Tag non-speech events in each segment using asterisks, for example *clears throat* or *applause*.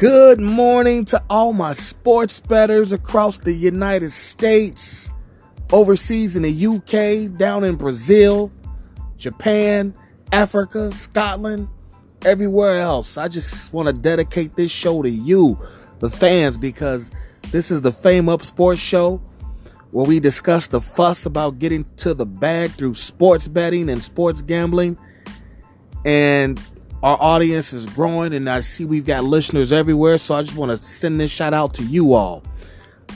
Good morning to all my sports betters across the United States, overseas in the UK, down in Brazil, Japan, Africa, Scotland, everywhere else. I just want to dedicate this show to you, the fans, because this is the Fame Up Sports Show where we discuss the fuss about getting to the bag through sports betting and sports gambling. And our audience is growing, and I see we've got listeners everywhere. So I just want to send this shout out to you all.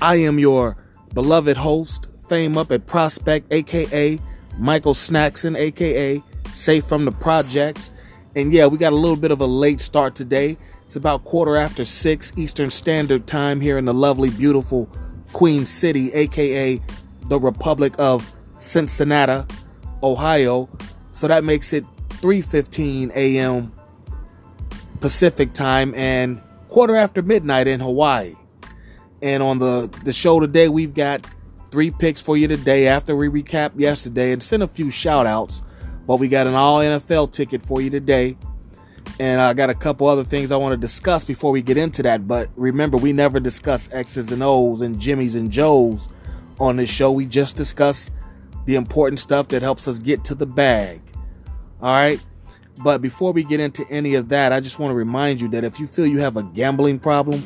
I am your beloved host, Fame Up at Prospect, aka Michael Snackson, aka Safe from the Projects. And yeah, we got a little bit of a late start today. It's about quarter after six Eastern Standard Time here in the lovely, beautiful Queen City, aka the Republic of Cincinnati, Ohio. So that makes it 3:15 a.m. Pacific time and quarter after midnight in Hawaii. And on the the show today, we've got three picks for you today after we recap yesterday and send a few shout outs. But we got an all NFL ticket for you today. And I got a couple other things I want to discuss before we get into that. But remember, we never discuss X's and O's and Jimmy's and Joe's on this show. We just discuss the important stuff that helps us get to the bag. All right. But before we get into any of that, I just want to remind you that if you feel you have a gambling problem,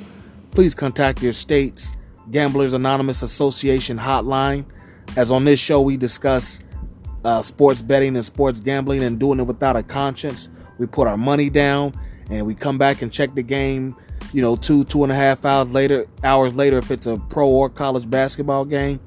please contact your state's Gamblers Anonymous Association hotline. As on this show, we discuss uh, sports betting and sports gambling and doing it without a conscience. We put our money down and we come back and check the game. You know, two two and a half hours later, hours later, if it's a pro or college basketball game.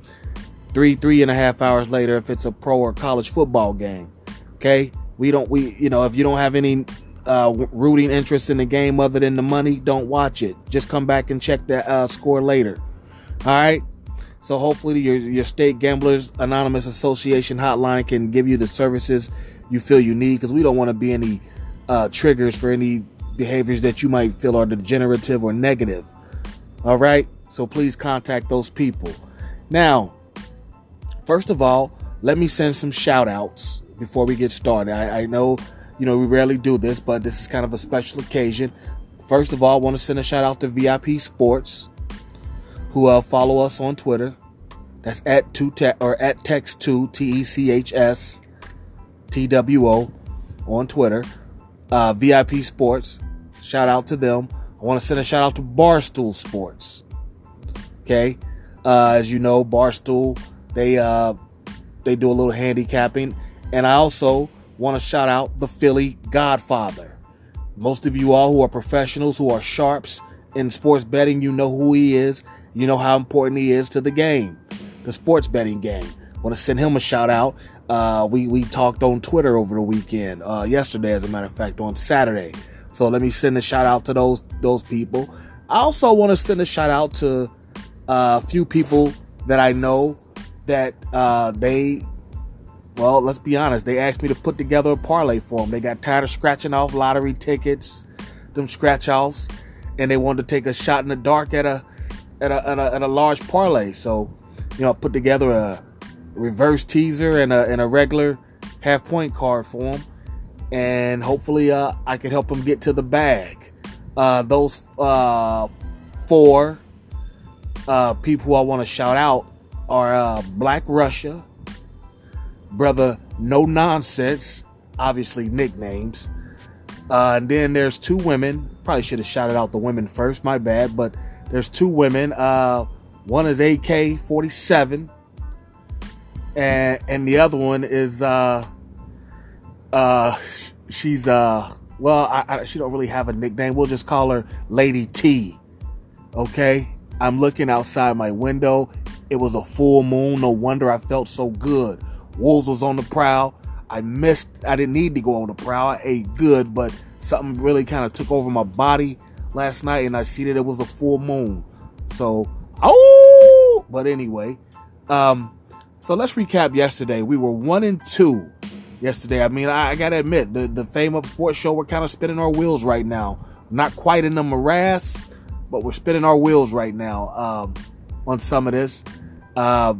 Three three and a half hours later, if it's a pro or college football game. Okay, we don't we you know if you don't have any uh, rooting interest in the game other than the money, don't watch it. Just come back and check the uh, score later. All right. So hopefully your your state gamblers anonymous association hotline can give you the services you feel you need because we don't want to be any uh, triggers for any behaviors that you might feel are degenerative or negative. All right. So please contact those people. Now, first of all, let me send some shout outs before we get started. I, I know, you know, we rarely do this, but this is kind of a special occasion. First of all, I want to send a shout out to VIP Sports, who uh, follow us on Twitter. That's at two te- or at text two T E C H S T W O on Twitter. Uh, VIP Sports, shout out to them. I want to send a shout out to Barstool Sports. Okay, uh, as you know, Barstool they uh, they do a little handicapping and I also want to shout out the Philly Godfather. Most of you all who are professionals, who are sharps in sports betting, you know who he is. You know how important he is to the game, the sports betting game. Want to send him a shout out. Uh, we we talked on Twitter over the weekend, uh, yesterday, as a matter of fact, on Saturday. So let me send a shout out to those those people. I also want to send a shout out to uh, a few people that I know that uh, they well, let's be honest. They asked me to put together a parlay for them. They got tired of scratching off lottery tickets, them scratch offs, and they wanted to take a shot in the dark at a at a, at a, at a large parlay. So, you know, I put together a reverse teaser and a and a regular half point card for them, and hopefully, uh, I could help them get to the bag. Uh, those uh, four uh, people I want to shout out are uh, Black Russia brother No Nonsense, obviously nicknames. Uh, and then there's two women. Probably should have shouted out the women first. My bad. But there's two women. Uh, one is AK 47, and and the other one is uh, uh, she's uh, well, I, I, she don't really have a nickname. We'll just call her Lady T. Okay. I'm looking outside my window. It was a full moon. No wonder I felt so good. Wolves was on the prowl. I missed, I didn't need to go on the prowl. I ate good, but something really kind of took over my body last night and I see that it was a full moon. So, oh, but anyway, um, so let's recap yesterday. We were one and two yesterday. I mean, I, I gotta admit, the, the Fame Up Sports Show, we're kind of spinning our wheels right now. Not quite in the morass, but we're spinning our wheels right now um, on some of this. Uh,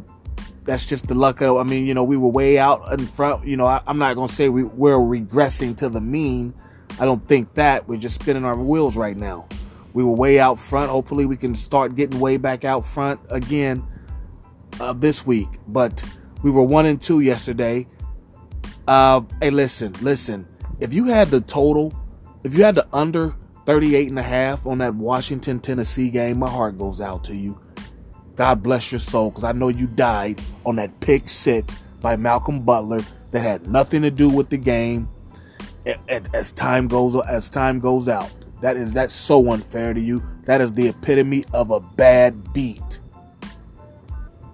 that's just the luck of. I mean, you know, we were way out in front. You know, I, am not gonna say we, we're regressing to the mean. I don't think that we're just spinning our wheels right now. We were way out front. Hopefully, we can start getting way back out front again uh, this week. But we were one and two yesterday. Uh, hey, listen, listen. If you had the total, if you had the under 38 and a half on that Washington Tennessee game, my heart goes out to you. God bless your soul, because I know you died on that pick six by Malcolm Butler that had nothing to do with the game. As time goes as time goes out, that is that's so unfair to you. That is the epitome of a bad beat.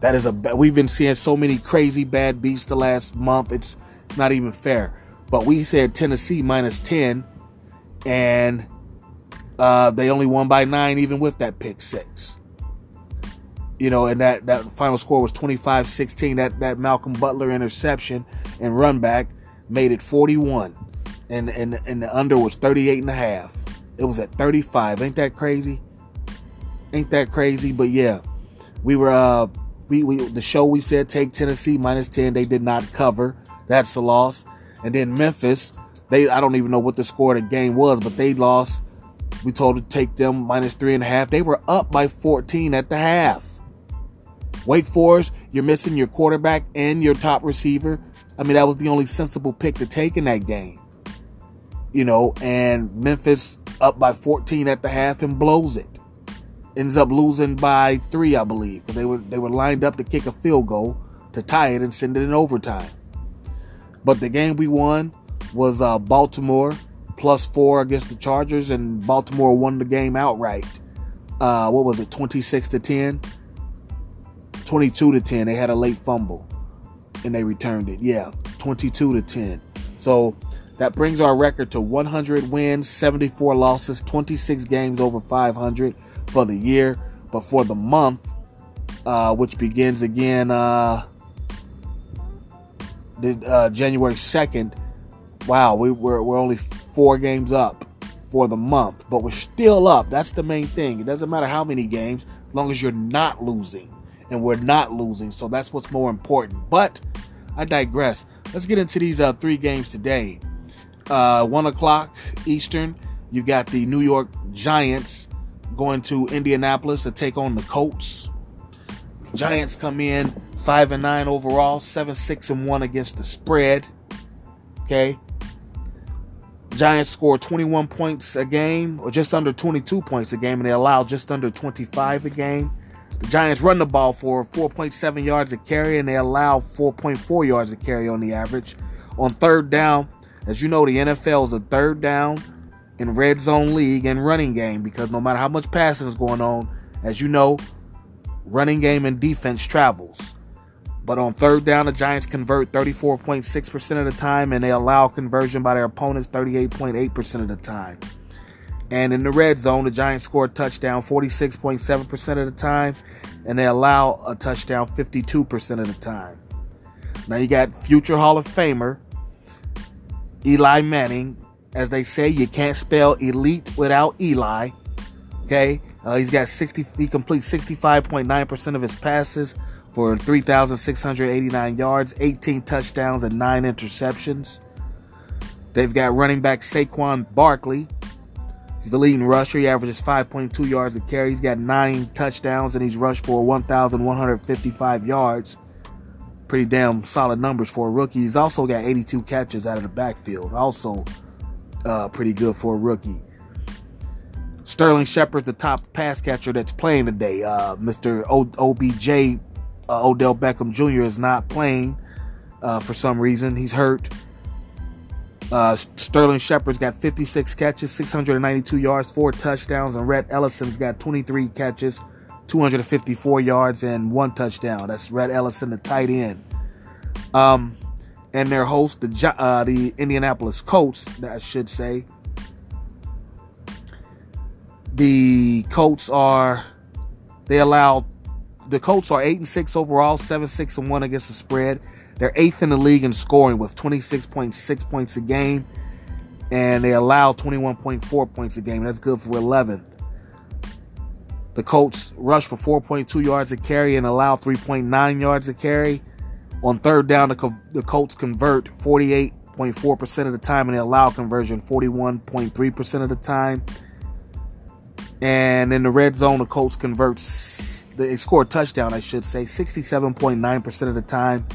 That is a we've been seeing so many crazy bad beats the last month. It's not even fair. But we said Tennessee minus 10 and uh, they only won by 9 even with that pick 6. You know, and that that final score was 25-16. That that Malcolm Butler interception and run back made it 41. And and and the under was 38 and a half. It was at 35. Ain't that crazy? Ain't that crazy? But yeah, we were uh we, we the show we said take Tennessee minus 10. They did not cover. That's the loss. And then Memphis, they I don't even know what the score of the game was, but they lost. We told to take them minus three and a half. They were up by 14 at the half. Wake Forest, you're missing your quarterback and your top receiver. I mean, that was the only sensible pick to take in that game. You know, and Memphis up by 14 at the half and blows it ends up losing by three, I believe. They were they were lined up to kick a field goal to tie it and send it in overtime. But the game we won was uh, Baltimore plus four against the Chargers, and Baltimore won the game outright. Uh, what was it, 26 to 10? 22 to 10. They had a late fumble and they returned it. Yeah, 22 to 10. So that brings our record to 100 wins, 74 losses, 26 games over 500 for the year, but for the month, uh, which begins again uh, the, uh, January 2nd, wow, we, we're, we're only four games up for the month, but we're still up. That's the main thing. It doesn't matter how many games, as long as you're not losing. And we're not losing, so that's what's more important. But I digress. Let's get into these uh, three games today. Uh, one o'clock Eastern, you've got the New York Giants going to Indianapolis to take on the Colts. Giants come in five and nine overall, seven six and one against the spread. Okay. Giants score 21 points a game, or just under 22 points a game, and they allow just under 25 a game. The Giants run the ball for 4.7 yards a carry, and they allow 4.4 yards a carry on the average. On third down, as you know, the NFL is a third down in red zone league and running game because no matter how much passing is going on, as you know, running game and defense travels. But on third down, the Giants convert 34.6% of the time and they allow conversion by their opponents 38.8% of the time. And in the red zone, the Giants score a touchdown 46.7% of the time and they allow a touchdown 52% of the time. Now you got future Hall of Famer Eli Manning as they say, you can't spell elite without Eli. Okay, uh, he's got 60. He completes 65.9% of his passes for 3,689 yards, 18 touchdowns, and nine interceptions. They've got running back Saquon Barkley. He's the leading rusher. He averages 5.2 yards a carry. He's got nine touchdowns and he's rushed for 1,155 yards. Pretty damn solid numbers for a rookie. He's also got 82 catches out of the backfield. Also, uh, pretty good for a rookie. Sterling Shepard's the top pass catcher that's playing today. Uh, Mr. O- OBJ, uh, Odell Beckham Jr. is not playing uh, for some reason. He's hurt. Uh, Sterling Shepard's got 56 catches, 692 yards, four touchdowns, and Rhett Ellison's got 23 catches, 254 yards, and one touchdown. That's Rhett Ellison, the tight end. Um, and their host, the uh, the Indianapolis Colts, I should say. The Colts are they allow the Colts are eight and six overall, seven six and one against the spread. They're eighth in the league in scoring with 26.6 points a game, and they allow 21.4 points a game. That's good for 11th. The Colts rush for 4.2 yards a carry and allow 3.9 yards a carry. On third down, the, the Colts convert 48.4% of the time and they allow conversion 41.3% of the time. And in the red zone, the Colts convert, they score a touchdown, I should say, 67.9% of the time.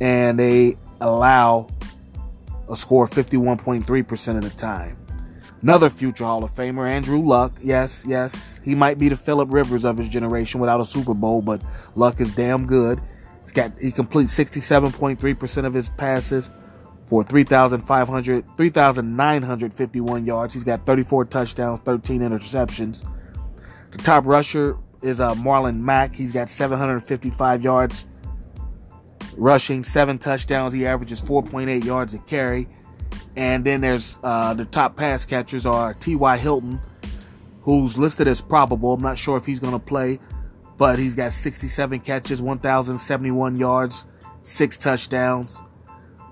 And they allow a score 51.3% of the time. Another future Hall of Famer, Andrew Luck. Yes, yes, he might be the Philip Rivers of his generation without a Super Bowl, but Luck is damn good. He's got he completes 67.3% of his passes for 3,500 3,951 yards. He's got 34 touchdowns, 13 interceptions. The top rusher is uh, Marlon Mack. He's got 755 yards rushing, seven touchdowns. He averages 4.8 yards a carry. And then there's uh, the top pass catchers are T.Y. Hilton, who's listed as probable. I'm not sure if he's going to play, but he's got 67 catches, 1,071 yards, six touchdowns.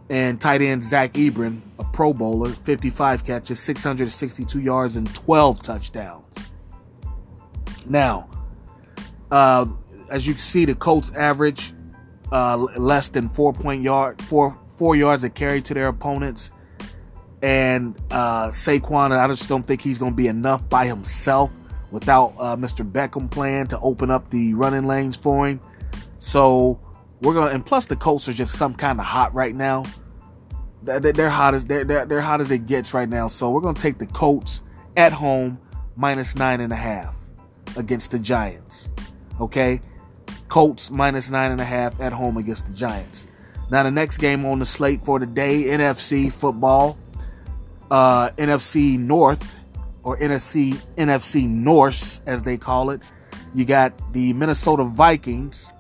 And tight end Zach Ebron, a Pro Bowler, 55 catches, 662 yards, and 12 touchdowns. Now, uh, as you can see, the Colts average uh, less than four point yard, four four yards a carry to their opponents. And uh, Saquon, I just don't think he's going to be enough by himself without uh, Mr. Beckham playing to open up the running lanes for him. So we're gonna, and plus the Colts are just some kind of hot right now. They're hot as they're, they're, they're hot as it gets right now. So we're gonna take the Colts at home minus nine and a half against the Giants. Okay, Colts minus nine and a half at home against the Giants. Now the next game on the slate for today NFC football, uh, NFC North or NFC NFC Norse as they call it. You got the Minnesota Vikings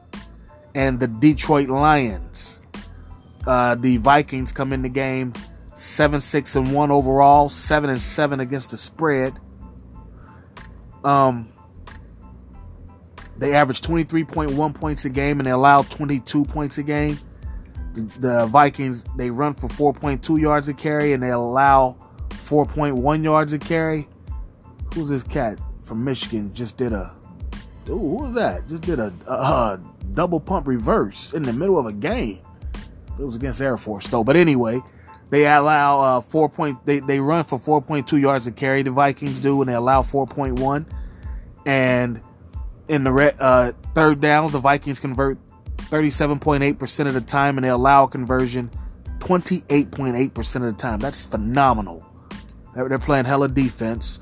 and the Detroit Lions. Uh, the Vikings come in the game seven six and one overall, seven and seven against the spread. Um, they average 23.1 points a game and they allow 22 points a game. The, Vikings, they run for 4.2 yards a carry and they allow 4.1 yards a carry. Who's this cat from Michigan? Just did a. Ooh, who was that? Just did a, a, a double pump reverse in the middle of a game. It was against Air Force, though. But anyway, they allow uh, four point. They they run for 4.2 yards a carry. The Vikings do, and they allow 4.1. And in the red, uh, third downs, the Vikings convert 37.8% of the time and they allow a conversion 28.8% of the time. That's phenomenal. They're playing hella defense.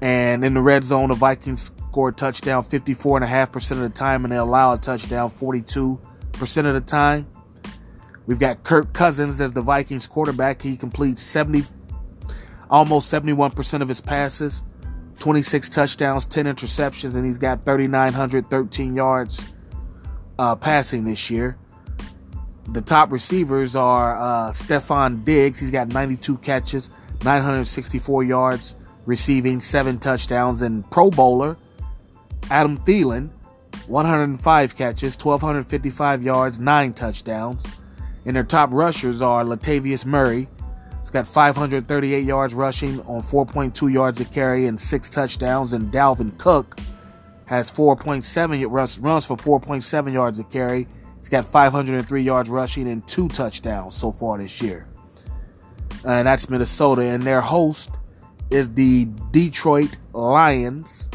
And in the red zone, the Vikings score a touchdown 54.5% of the time and they allow a touchdown 42% of the time. We've got Kirk Cousins as the Vikings quarterback. He completes 70 almost 71% of his passes. 26 touchdowns, 10 interceptions, and he's got 3,913 yards uh, passing this year. The top receivers are uh, Stefon Diggs. He's got 92 catches, 964 yards, receiving seven touchdowns. And Pro Bowler Adam Thielen, 105 catches, 1,255 yards, nine touchdowns. And their top rushers are Latavius Murray, He's got 538 yards rushing on 4.2 yards a carry and six touchdowns. And Dalvin Cook has 4.7 runs, runs for 4.7 yards a carry. He's got 503 yards rushing and two touchdowns so far this year. And that's Minnesota. And their host is the Detroit Lions,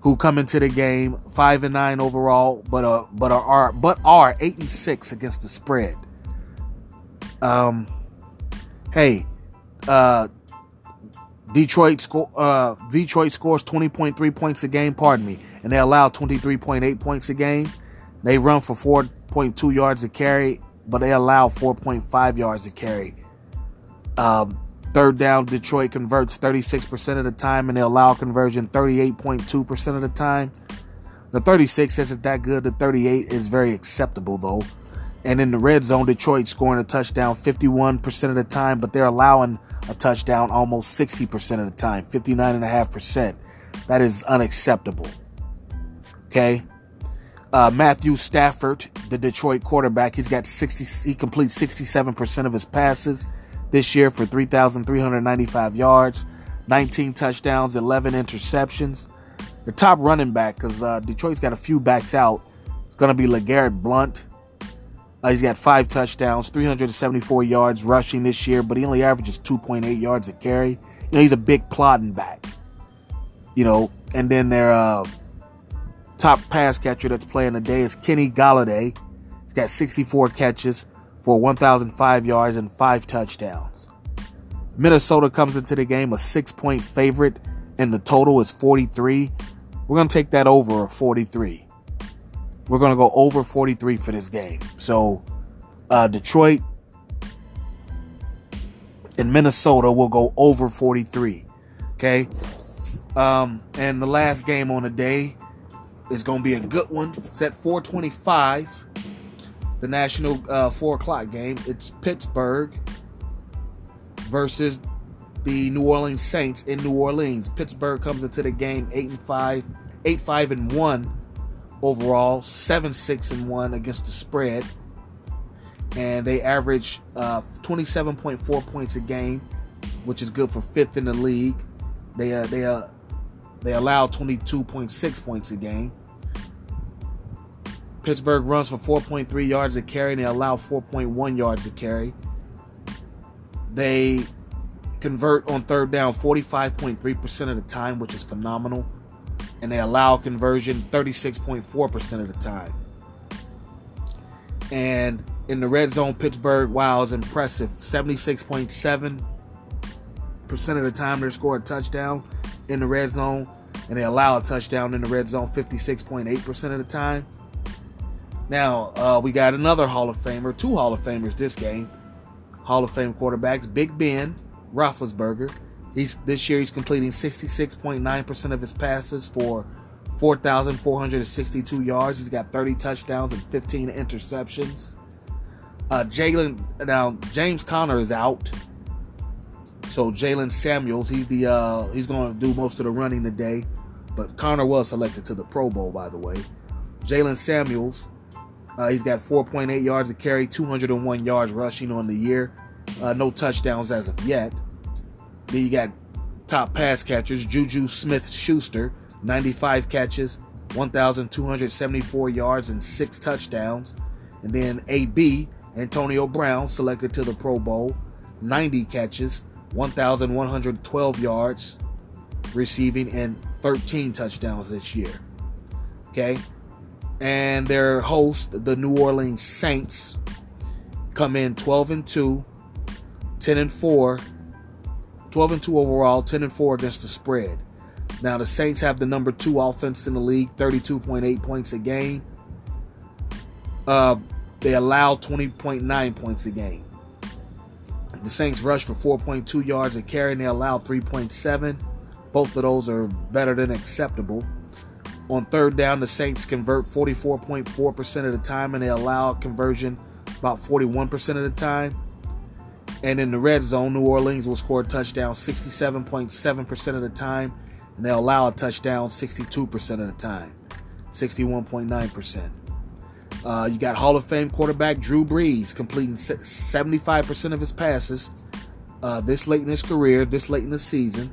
who come into the game five and nine overall, but are but are but are eight and six against the spread. Um, hey, uh, Detroit score. Uh, Detroit scores 20.3 points a game. Pardon me, and they allow 23.8 points a game. They run for 4.2 yards a carry, but they allow 4.5 yards a carry. Um, third down, Detroit converts 36% of the time, and they allow conversion 38.2% of the time. The 36 isn't that good. The 38 is very acceptable, though. And in the red zone, Detroit scoring a touchdown 51% of the time, but they're allowing a touchdown almost 60% of the time, 59.5%. That is unacceptable. Okay. Uh, Matthew Stafford, the Detroit quarterback, he's got 60, he completes 67% of his passes this year for 3,395 yards, 19 touchdowns, 11 interceptions. The top running back, because uh, Detroit's got a few backs out, it's going to be LeGarrette Blunt. Uh, he's got five touchdowns, 374 yards rushing this year, but he only averages 2.8 yards a carry. You know, he's a big plodding back. You know, and then their uh, top pass catcher that's playing today is Kenny Golladay. He's got 64 catches for 1,005 yards and five touchdowns. Minnesota comes into the game a six point favorite, and the total is 43. We're to take that over 43. We're going to go over 43 for this game. So, uh, Detroit and Minnesota will go over 43. Okay. Um, and the last game on the day is going to be a good one. It's at 425, the national uh, 4 o'clock game. It's Pittsburgh versus the New Orleans Saints in New Orleans. Pittsburgh comes into the game 8 and 5, 8 5 and 1 overall, 7 6 and 1 against the spread. And they average uh, 27.4 points a game, which is good for fifth in the league. They uh, they uh, they allow 22.6 points a game. Pittsburgh runs for 4.3 yards a carry, and they allow 4.1 yards a carry. They convert on third down 45.3% of the time, which is phenomenal. And they allow conversion 36.4% of the time. And in the red zone, Pittsburgh, wow, is impressive. 76.7% of the time they score a touchdown in the red zone. And they allow a touchdown in the red zone 56.8% of the time. Now, uh, we got another Hall of Famer, two Hall of Famers this game. Hall of Fame quarterbacks, Big Ben Roethlisberger. He's this year he's completing 66.9% of his passes for 4,462 yards. He's got 30 touchdowns and 15 interceptions. Uh, Jaylen now James Conner is out, so Jaylen Samuels he's the uh, he's going to do most of the running today. But Conner was selected to the Pro Bowl, by the way. Jaylen Samuels, uh, he's got 4.8 yards to carry, 201 yards rushing on the year. Uh, no touchdowns as of yet. Then you got top pass catchers Juju Smith Schuster, 95 catches, 1,274 yards, and six touchdowns. And then AB, Antonio Brown, selected to the Pro Bowl, 90 catches, 1,112 yards receiving, and 13 touchdowns this year. Okay. And their host, the New Orleans Saints, come in 12 and 2, 10 and 4, 12 and 2 overall, 10 and 4 against the spread. Now the Saints have the number two offense in the league, 32.8 points a game. Uh, they allow 20.9 points a game. The Saints rush for 4.2 yards a carry, and they allow 3.7. Both of those are better than acceptable. On third down, the Saints convert 44.4% of the time, and they allow conversion about 41% of the time. And in the red zone, New Orleans will score a touchdown 67.7% of the time, and they'll allow a touchdown 62% of the time, 61.9%. Uh, you got Hall of Fame quarterback Drew Brees completing 75% of his passes uh, this late in his career, this late in the season.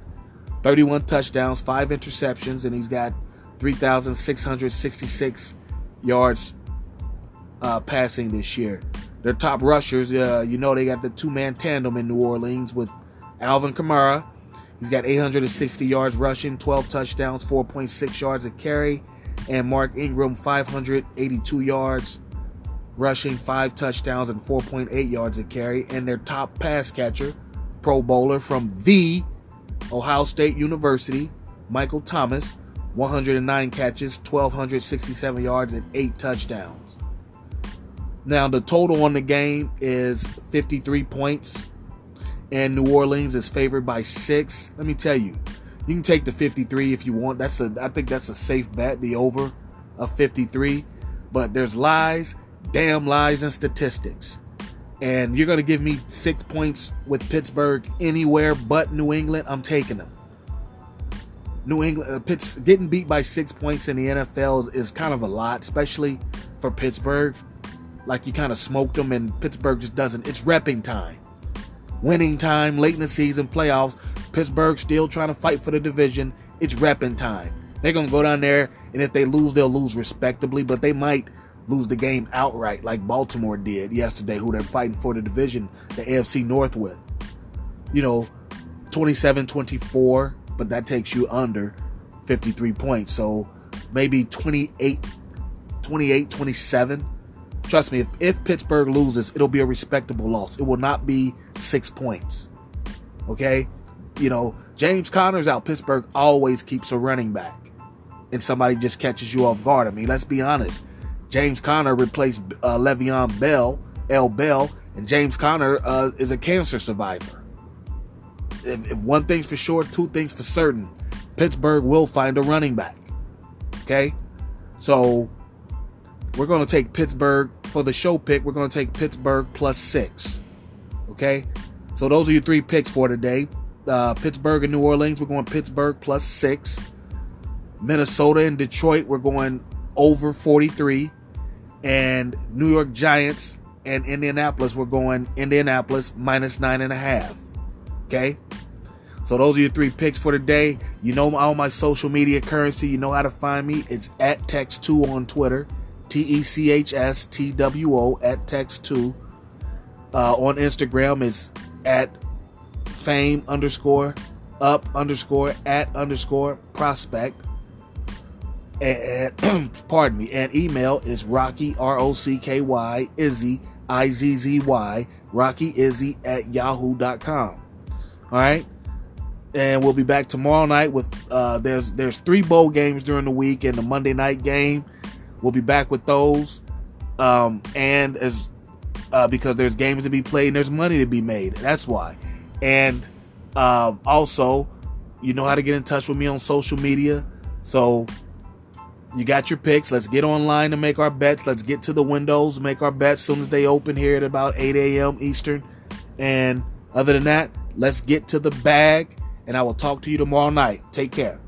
31 touchdowns, 5 interceptions, and he's got 3,666 yards uh, passing this year. Their top rushers, uh, you know, they got the two man tandem in New Orleans with Alvin Kamara. He's got 860 yards rushing, 12 touchdowns, 4.6 yards a carry. And Mark Ingram, 582 yards rushing, 5 touchdowns, and 4.8 yards a carry. And their top pass catcher, Pro Bowler from the Ohio State University, Michael Thomas, 109 catches, 1,267 yards, and 8 touchdowns. Now, the total on the game is 53 points, and New Orleans is favored by six. Let me tell you, you can take the 53 if you want. That's a, I think that's a safe bet, the over of 53. But there's lies, damn lies, and statistics. And you're to give me six points with Pittsburgh anywhere but New England. I'm taking them. New England, uh, Pitts, getting beat by six points in the NFL is, is kind of a lot, especially for Pittsburgh like you kind of smoked them, and Pittsburgh just doesn't. It's repping time, winning time, late in the season, playoffs. Pittsburgh still trying to fight for the division. It's repping time. They're gonna go down there, and if they lose, they'll lose respectably, but they might lose the game outright, like Baltimore did yesterday, who they're fighting for the division, the AFC North with. You know, 27 24, but that takes you under. 53 points. So maybe 28, 28, 27. Trust me, if, if Pittsburgh loses, it'll be a respectable loss. It will not be six points. Okay? You know, James Conner's out. Pittsburgh always keeps a running back. And somebody just catches you off guard. I mean, let's be honest. James Conner replaced uh, Le'Veon Bell, L. Bell, and James Conner uh, is a cancer survivor. If, if one thing's for sure, two things for certain. Pittsburgh will find a running back. Okay? So we're going to take Pittsburgh for the show pick. We're going to take Pittsburgh plus six. Okay? So those are your three picks for today. Uh, Pittsburgh and New Orleans, we're going Pittsburgh plus six. Minnesota and Detroit, we're going over 43 and New York Giants and Indianapolis, we're going Indianapolis minus nine and a half. Okay. So those are your three picks for today. You know all my social media currency. You know how to find me. It's at Text2 on Twitter. T E C H S T W O at Text2. Uh, on Instagram, it's at fame underscore up underscore at underscore prospect and *clears throat* pardon me, and email is Rocky R O C K Y Izzy I Z Z Y Rocky Izzy at yahoo.com. All right. And we'll be back tomorrow night with uh there's there's three bowl games during the week and the Monday night game. We'll be back with those. Um and as uh because there's games to be played and there's money to be made. That's why. And um also you know how to get in touch with me on social media. So you got your picks. Let's get online and make our bets. Let's get to the windows, make our bets as soon as they open here at about 8 a.m. Eastern. And other than that, let's get to the bag. And I will talk to you tomorrow night. Take care.